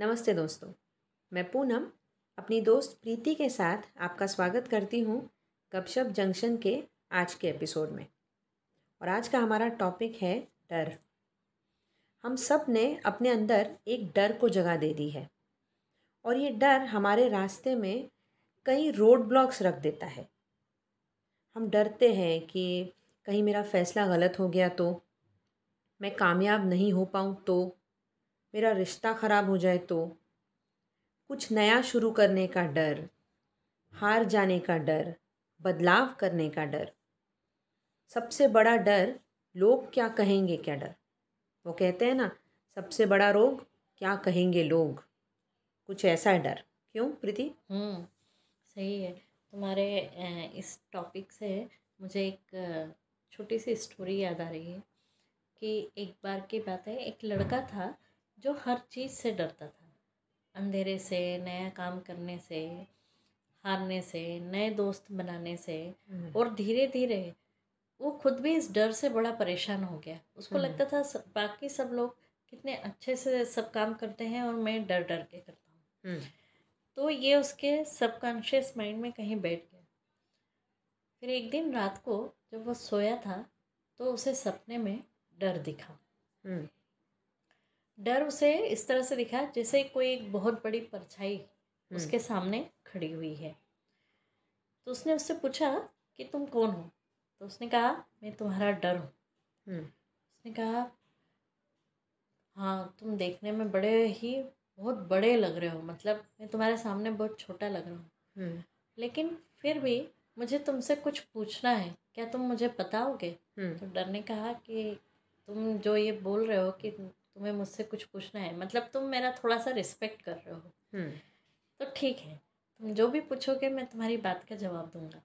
नमस्ते दोस्तों, मैं पूनम अपनी दोस्त प्रीति के साथ आपका स्वागत करती हूँ गपशप जंक्शन के आज के एपिसोड में। और आज का हमारा टॉपिक है डर हम सबने अपने अंदर एक डर को जगह दे दी है। और ये डर हमारे रास्ते में कई रोड ब्लॉक्स रख देता है। हम डरते हैं कि कहीं मेरा फ़ैसला गलत हो गया तो मैं कामयाब नहीं हो पाऊँ तो मेरा रिश्ता ख़राब हो जाए तो। कुछ नया शुरू करने का डर, हार जाने का डर, बदलाव करने का डर। सबसे बड़ा डर लोग क्या कहेंगे क्या डर? वो कहते हैं ना सबसे बड़ा रोग क्या कहेंगे लोग? कुछ ऐसा है डर। क्यों प्रीति? हम्म सही है। तुम्हारे इस टॉपिक से मुझे एक छोटी सी स्टोरी याद आ रही है कि एक बार की बात है एक लड़का था जो हर चीज़ से डरता था। अंधेरे से नया काम करने से हारने से नए दोस्त बनाने से हम्म। और धीरे धीरे वो खुद भी इस डर से बड़ा परेशान हो गया। उसको हम्म। लगता था सब, बाकी सब लोग कितने अच्छे से सब काम करते हैं और मैं डर डर के करता हूँ। हम्म, तो ये उसके सबकॉन्शियस माइंड में कहीं बैठ गया। फिर एक दिन रात को जब वो सोया था तो उसे सपने में डर दिखा। हम्म, डर उसे इस तरह से दिखा जैसे कोई एक बहुत बड़ी परछाई। उसके सामने खड़ी हुई है। तो उसने उससे पूछा कि तुम कौन हो? तो उसने कहा मैं तुम्हारा डर हूँ। हम्म, उसने कहा हाँ तुम देखने में बड़े ही बहुत बड़े लग रहे हो। मतलब मैं तुम्हारे सामने बहुत छोटा लग रहा हूँ। हम्म, लेकिन फिर भी मुझे तुमसे कुछ पूछना है। क्या तुम मुझे बताओगे? हम्म, तो डर ने कहा कि तुम जो ये बोल रहे हो कि तुम्हें मुझसे कुछ पूछना है मतलब तुम मेरा थोड़ा सा रिस्पेक्ट कर रहे हो। तो ठीक है तुम जो भी पूछोगे मैं तुम्हारी बात का जवाब दूँगा।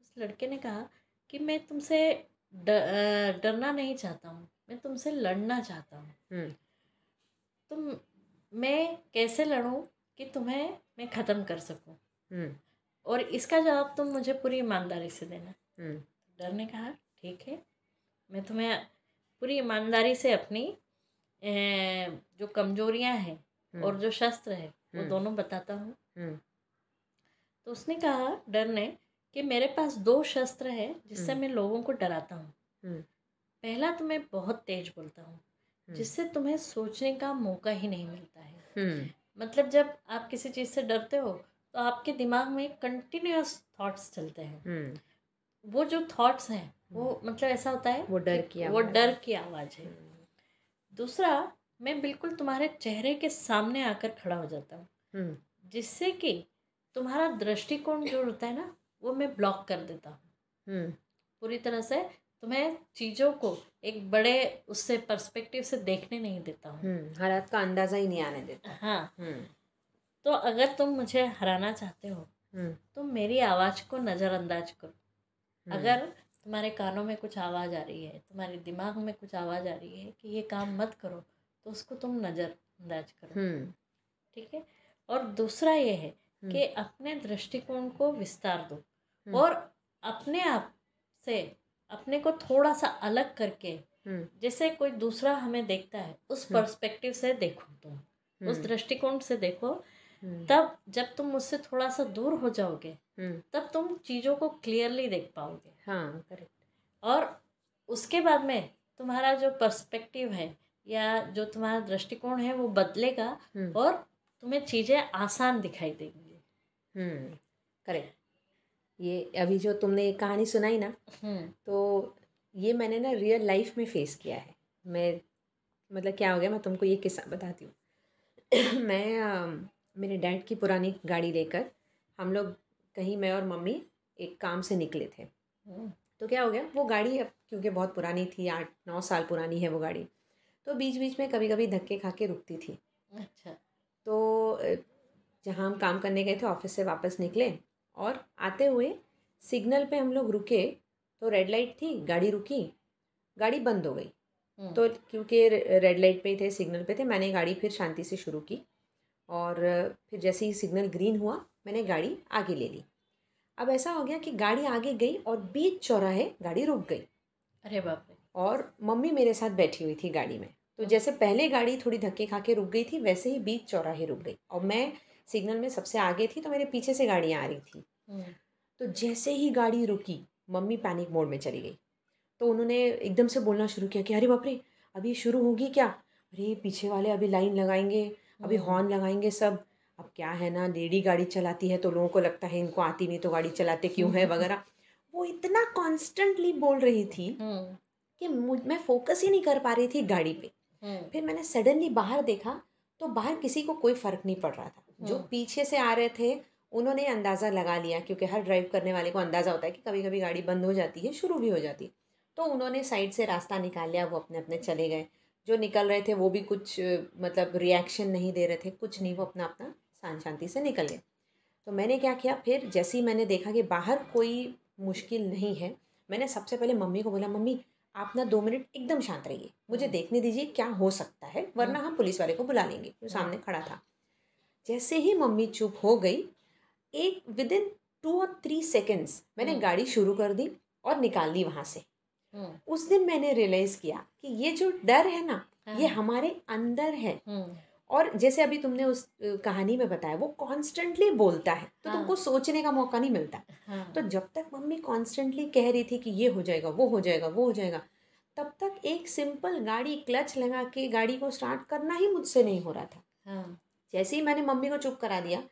उस लड़के ने कहा कि मैं तुमसे ड- डरना नहीं चाहता हूँ मैं तुमसे लड़ना चाहता हूँ। हम्म, तुम मैं कैसे लड़ूँ कि तुम्हें मैं ख़त्म कर सकूँ? हम्म, और इसका जवाब तुम मुझे पूरी ईमानदारी से देना। हम्म, डर ने कहा ठीक है। मैं तुम्हें पूरी ईमानदारी से अपनी जो कमजोरियाँ हैं और जो शस्त्र है वो। दोनों बताता हूँ। तो उसने कहा डर ने कि मेरे पास दो शस्त्र है जिससे हम्म। मैं लोगों को डराता हूँ। हम्म, पहला तो मैं बहुत तेज बोलता हूँ हम्म। जिससे तुम्हें सोचने का मौका ही नहीं मिलता है। मतलब जब आप किसी चीज़ से डरते हो तो आपके दिमाग में कंटिन्यूस थॉट्स चलते हैं। वो जो थॉट्स हैं वो मतलब ऐसा होता है वो डर कि वो डर की आवाज़ है। दूसरा मैं बिल्कुल तुम्हारे चेहरे के सामने आकर खड़ा हो जाता हूँ जिससे कि तुम्हारा दृष्टिकोण जो होता है ना वो मैं ब्लॉक कर देता। हूँ हम्म, पूरी तरह से तुम्हें चीज़ों को एक बड़े उससे पर्सपेक्टिव से देखने नहीं देता हूँ। हम्म, हालात का अंदाज़ा ही नहीं आने देता। हाँ। हम्म, तो अगर तुम मुझे हराना चाहते हो हम्म, तो मेरी आवाज़ को नज़रअंदाज करो। हम्म, अगर तुम्हारे कानों में कुछ आवाज़ आ रही है तुम्हारे दिमाग में कुछ आवाज़ आ रही है कि ये काम मत करो तो उसको तुम नज़रअंदाज करो। हम्म, ठीक है? और दूसरा ये है हम्म, कि अपने दृष्टिकोण को विस्तार दो। हम्म। और अपने आप से अपने को थोड़ा सा अलग करके हम्म, जैसे कोई दूसरा हमें देखता है उस हम्म। पर्सपेक्टिव से देखो तुम उस हम्म, दृष्टिकोण से देखो हम्म, तब जब तुम मुझसे थोड़ा सा दूर हो जाओगे हम्म, तब तुम चीज़ों को क्लियरली देख पाओगे। हाँ करेक्ट और उसके बाद में तुम्हारा जो पर्सपेक्टिव है या जो तुम्हारा दृष्टिकोण है वो बदलेगा हम्म, और तुम्हें चीज़ें आसान दिखाई देंगी। हम्म करेक्ट ये अभी जो तुमने ये कहानी सुनाई ना हम्म। तो ये मैंने ना रियल लाइफ में फेस किया है। मैं मतलब क्या हो गया मैं तुमको ये किस्सा बताती हूँ। मैं मेरे डैड की पुरानी गाड़ी लेकर हम लोग कहीं मैं और मम्मी एक काम से निकले थे। हम्म, तो क्या हो गया वो गाड़ी अब क्योंकि बहुत पुरानी थी आठ नौ साल पुरानी है वो गाड़ी तो बीच बीच में कभी कभी धक्के खा के रुकती थी। अच्छा। तो जहाँ हम काम करने गए थे ऑफ़िस से वापस निकले और आते हुए सिग्नल पे हम लोग रुके तो रेड लाइट थी गाड़ी रुकी गाड़ी बंद हो गई। हम्म, तो क्योंकि रेड लाइट पे ही थे सिग्नल पे थे मैंने गाड़ी फिर शांति से शुरू की और फिर जैसे ही सिग्नल ग्रीन हुआ मैंने गाड़ी आगे ले ली। अब ऐसा हो गया कि गाड़ी आगे गई और बीच चौराहे गाड़ी रुक गई। अरे बाप रे। और मम्मी मेरे साथ बैठी हुई थी गाड़ी में। तो जैसे पहले गाड़ी थोड़ी धक्के खा के रुक गई थी वैसे ही बीच चौराहे रुक गई। और मैं सिग्नल में सबसे आगे थी तो मेरे पीछे से गाड़ियाँ आ रही थी। हम्म, तो जैसे ही गाड़ी रुकी मम्मी पैनिक मोड में चली गई। तो उन्होंने एकदम से बोलना शुरू किया कि अरे बाप रे अभी शुरू होगी क्या? अरे पीछे वाले अभी लाइन लगाएँगे अभी हम्म। हॉर्न लगाएँगे सब। अब क्या है ना लेडी गाड़ी चलाती है तो लोगों को लगता है इनको आती नहीं तो गाड़ी चलाते क्यों है? वगैरह। वो इतना कॉन्स्टेंटली बोल रही थी हम्म, कि मुझ मैं फोकस ही नहीं कर पा रही थी गाड़ी पे। हम्म, फिर मैंने सडनली बाहर देखा तो बाहर किसी को कोई फ़र्क नहीं पड़ रहा था। जो हम्म। पीछे से आ रहे थे उन्होंने अंदाज़ा लगा लिया क्योंकि हर ड्राइव करने वाले को अंदाज़ा होता है कि कभी कभी गाड़ी बंद हो जाती है शुरू भी हो जाती है। तो उन्होंने साइड से रास्ता निकाल लिया वो अपने अपने चले गए। जो निकल रहे थे वो भी कुछ मतलब रिएक्शन नहीं दे रहे थे कुछ नहीं वो अपना अपना शान शांति से निकल गए। तो मैंने क्या किया फिर जैसे ही मैंने देखा कि बाहर कोई मुश्किल नहीं है मैंने सबसे पहले मम्मी को बोला मम्मी आप ना दो मिनट एकदम शांत रहिए। मुझे हम्म। देखने दीजिए क्या हो सकता है वरना हम पुलिस वाले को बुला लेंगे। जो सामने खड़ा था। जैसे ही मम्मी चुप हो गई एक विद इन टू और थ्री सेकेंड्स मैंने हम्म। गाड़ी शुरू कर दी और निकाल ली वहाँ से। हम्म, उस दिन मैंने रियलाइज़ किया कि ये जो डर है ना ये हाँ, हमारे अंदर है। हम्म, और जैसे अभी तुमने उस कहानी में बताया वो कॉन्स्टेंटली बोलता है तो हाँ। तुमको सोचने का मौका नहीं मिलता। हाँ, तो जब तक मम्मी कॉन्स्टेंटली कह रही थी कि ये हो जाएगा वो हो जाएगा वो हो जाएगा तब तक एक सिंपल गाड़ी क्लच लगा के गाड़ी को स्टार्ट करना ही मुझसे नहीं हो रहा था। हाँ, जैसे ही मैंने मम्मी को चुप करा दिया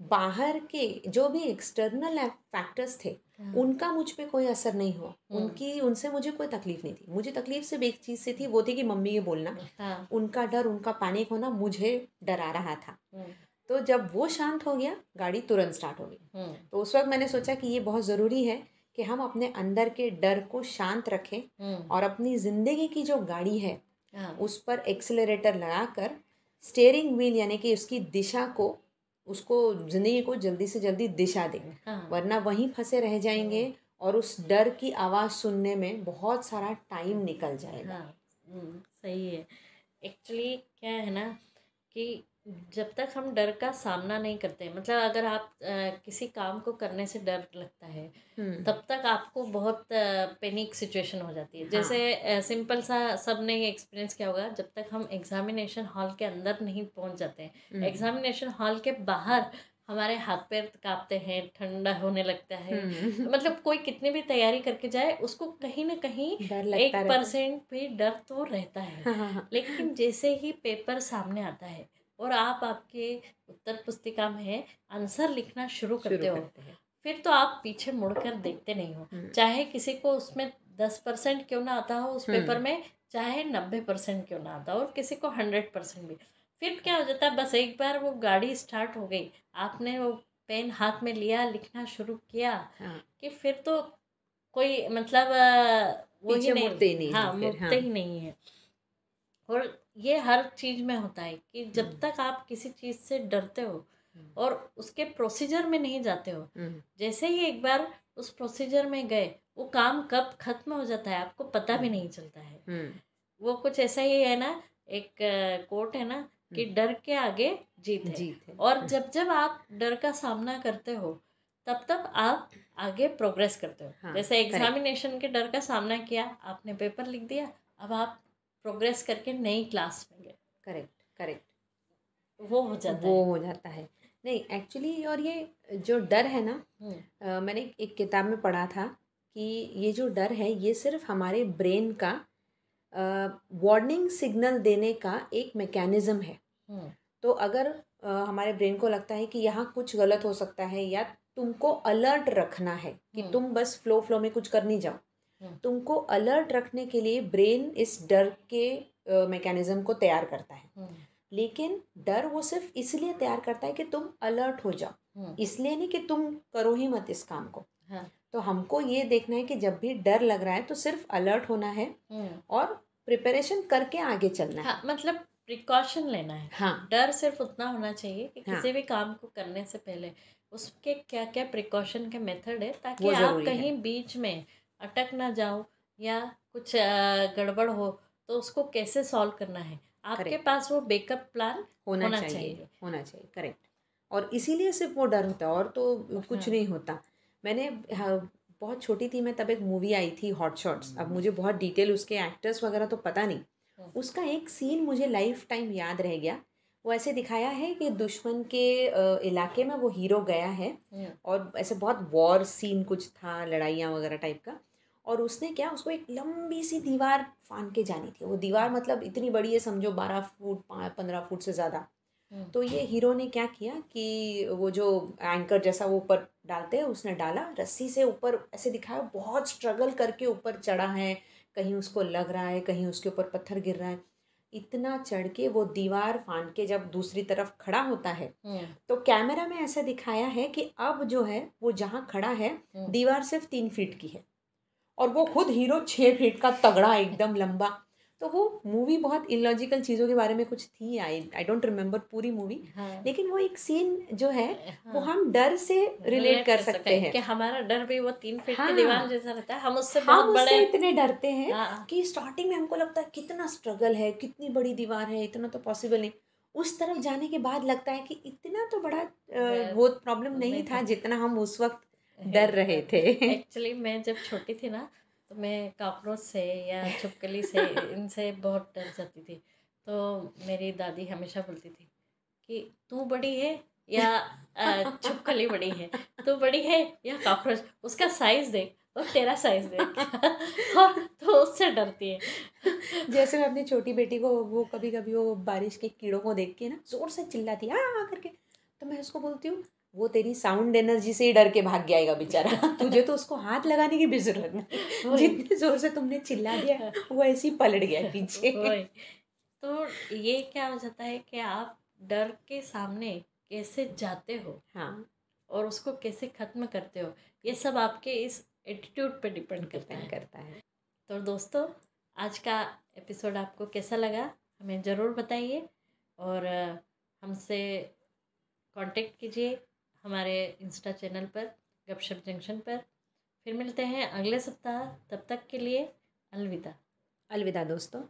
बाहर के जो भी एक्सटर्नल फैक्टर्स थे हाँ, उनका मुझ पे कोई असर नहीं हुआ। हम्म। उनकी उनसे मुझे कोई तकलीफ़ नहीं थी। मुझे तकलीफ़ सिर्फ़ एक चीज़ से थी वो थी कि मम्मी ये बोलना हाँ, उनका डर उनका पैनिक होना मुझे डरा रहा था। तो जब वो शांत हो गया गाड़ी तुरंत स्टार्ट हो गई। तो उस वक्त मैंने सोचा कि ये बहुत ज़रूरी है कि हम अपने अंदर के डर को शांत रखें और अपनी ज़िंदगी की जो गाड़ी है हाँ, उस पर एक्सेलरेटर लगाकर स्टेयरिंग व्हील यानी कि उसकी दिशा को उसको ज़िंदगी को जल्दी से जल्दी दिशा दें हाँ, वरना वहीं फंसे रह जाएँगे और उस डर की आवाज़ सुनने में बहुत सारा टाइम निकल जाएगा। हाँ। हम्म, सही है। एक्चुअली क्या है ना कि जब तक हम डर का सामना नहीं करते मतलब अगर आप अ, किसी काम को करने से डर लगता है हम्म, तब तक आपको बहुत पैनिक सिचुएशन हो जाती है। हाँ। जैसे सिंपल सा सबने एक्सपीरियंस किया होगा जब तक हम एग्जामिनेशन हॉल के अंदर नहीं पहुँच जाते हैं। हम्म, एग्जामिनेशन हॉल के बाहर हमारे हाथ पैर कांपते हैं ठंडा होने लगता है। हम्म, मतलब कोई कितनी भी तैयारी करके जाए उसको कहीं ना कहीं एक परसेंट भी डर तो रहता है। हाँ हाँ हाँ। लेकिन जैसे ही पेपर सामने आता है और आप आपके उत्तर पुस्तिका में आंसर लिखना शुरू करते हो। फिर तो आप पीछे मुड़कर देखते नहीं हो। हम्म, चाहे किसी को उसमें दस परसेंट क्यों ना आता हो उस हम्म। पेपर में चाहे नब्बे परसेंट क्यों ना आता हो और किसी को हंड्रेड परसेंट भी। फिर क्या हो जाता है बस एक बार वो गाड़ी स्टार्ट हो गई। आपने वो पेन हाथ में लिया लिखना शुरू किया हाँ। कि फिर तो कोई मतलब वो ही नहीं नहीं हाँ मुड़ते हाँ। ही नहीं है। और ये हर चीज़ में होता है कि जब हम्म। तक आप किसी चीज़ से डरते हो हम्म। और उसके प्रोसीजर में नहीं जाते हो हम्म, जैसे ही एक बार उस प्रोसीजर में गए वो काम कब खत्म हो जाता है आपको पता भी नहीं चलता है। वो कुछ ऐसा ही है ना एक कोट है ना कि। डर के आगे जीत है। जीत है। और जब जब आप डर का सामना करते हो तब तब आप आगे प्रोग्रेस करते हो। हाँ, जैसे एग्जामिनेशन के डर का सामना किया आपने पेपर लिख दिया अब आप प्रोग्रेस करके नई क्लास में गए। Correct correct. वो हो जाता वो है। हो जाता है। नहीं एक्चुअली और ये जो डर है ना हम्म, अ, मैंने एक किताब में पढ़ा था कि ये जो डर है ये सिर्फ़ हमारे ब्रेन का वार्निंग सिग्नल देने का एक मैकेनिज़्म है। हम्म, तो अगर अ, हमारे ब्रेन को लगता है कि यहाँ कुछ गलत हो सकता है या तुमको अलर्ट रखना है कि हम्म। तुम बस फ्लो फ्लो में कुछ कर नहीं जाओ हम्म। तुमको अलर्ट रखने के लिए ब्रेन इस डर के मैकेनिज्म को तैयार करता है। हम्म, लेकिन डर वो सिर्फ़ इसलिए तैयार करता है कि तुम अलर्ट हो जाओ। हम्म, इसलिए नहीं कि तुम करो ही मत इस काम को। हाँ, तो हमको ये देखना है कि जब भी डर लग रहा है तो सिर्फ़ अलर्ट होना है हम्म, और प्रिपरेशन करके आगे चलना है। हाँ मतलब प्रिकॉशन लेना है। हाँ। डर सिर्फ़ उतना होना चाहिए कि हाँ। किसी भी काम को करने से पहले उसके क्या क्या प्रिकॉशन के मेथड है ताकि आप। कहीं बीच में अटक ना जाओ या कुछ गड़बड़ हो तो उसको कैसे सॉल्व करना है आपके Correct. पास वो बेकअप प्लान होना, होना चाहिए, चाहिए। होना चाहिए करेक्ट और इसीलिए सिर्फ़ वो डर होता है और तो कुछ हाँ। नहीं होता मैंने हाँ, बहुत छोटी थी मैं तब एक मूवी आई थी हॉट शॉट्स अब मुझे बहुत डिटेल उसके एक्टर्स वगैरह तो पता नहीं हम्म। उसका एक सीन मुझे लाइफ टाइम याद रह गया वो ऐसे दिखाया है कि दुश्मन के इलाके में वो हीरो गया है हम्म, और ऐसे बहुत वॉर सीन कुछ था लड़ाइयाँ वगैरह टाइप का। और उसने क्या उसको एक लंबी सी दीवार फान के जानी थी। वो दीवार मतलब इतनी बड़ी है समझो बारह फुट पंद्रह फुट से ज़्यादा। हम्म, तो ये हीरो ने क्या किया कि वो जो एंकर जैसा वो ऊपर डालते हैं उसने डाला रस्सी से ऊपर ऐसे दिखाया बहुत स्ट्रगल करके ऊपर चढ़ा है। कहीं उसको लग रहा है कहीं उसके ऊपर पत्थर गिर रहा है। इतना चढ़ के वो दीवार फांड के जब दूसरी तरफ़ खड़ा होता है हम्म, तो कैमरा में ऐसा दिखाया है कि अब जो है वो जहाँ खड़ा है हम्म। दीवार सिर्फ़ तीन फीट की है और वो खुद हीरो छः फीट का तगड़ा एकदम लंबा तो वो मूवी बहुत इलॉजिकल चीज़ों के बारे में कुछ थी आई आई डोंट रिमेम्बर पूरी मूवी हाँ, लेकिन वो एक सीन जो है हाँ। वो हम डर से रिलेट कर सकते हैं कि हमारा डर भी वो तीन फीट हाँ। की दीवार जैसा रहता है हम उससे हम बहुत उससे बड़े इतने डरते हैं हाँ, कि स्टार्टिंग में हमको लगता है कितना स्ट्रगल है कितनी बड़ी दीवार है इतना तो पॉसिबल नहीं। उस तरफ़ जाने के बाद लगता है कि इतना तो बड़ा वो प्रॉब्लम नहीं था। जितना हम उस वक्त डर रहे थे। एक्चुअली मैं जब छोटी थी ना तो मैं कॉकरोच से या छिपकली से, इनसे बहुत डर जाती थी। तो मेरी दादी हमेशा बोलती थी कि, तू बड़ी है या छिपकली बड़ी है? तू बड़ी है या कॉकरोच? उसका साइज़ देख और तेरा साइज़ देख। और तो उससे डरती है। जैसे मैं अपनी छोटी बेटी को वो कभी कभी वो बारिश के कीड़ों को देख के ना, ज़ोर से चिल्लाती है आ करके। तो मैं उसको बोलती हूँ वो तेरी साउंड एनर्जी से ही डर के भाग जाएगा बेचारा। तुझे तो उसको हाथ लगाने की भी ज़रूरत नहीं जितने ज़ोर से तुमने चिल्ला दिया वो ऐसे ही पलट गया पीछे। तो ये क्या हो जाता है कि आप डर के सामने कैसे जाते हो हाँ। और उसको कैसे ख़त्म करते हो ये सब आपके इस एटीट्यूड पे डिपेंड करता है। करता है। तो दोस्तों आज का एपिसोड आपको कैसा लगा हमें ज़रूर बताइए और हमसे कांटेक्ट कीजिए। हमारे इंस्टा चैनल पर गपशप जंक्शन पर। फिर मिलते हैं अगले सप्ताह। तब तक के लिए अलविदा। अलविदा दोस्तों।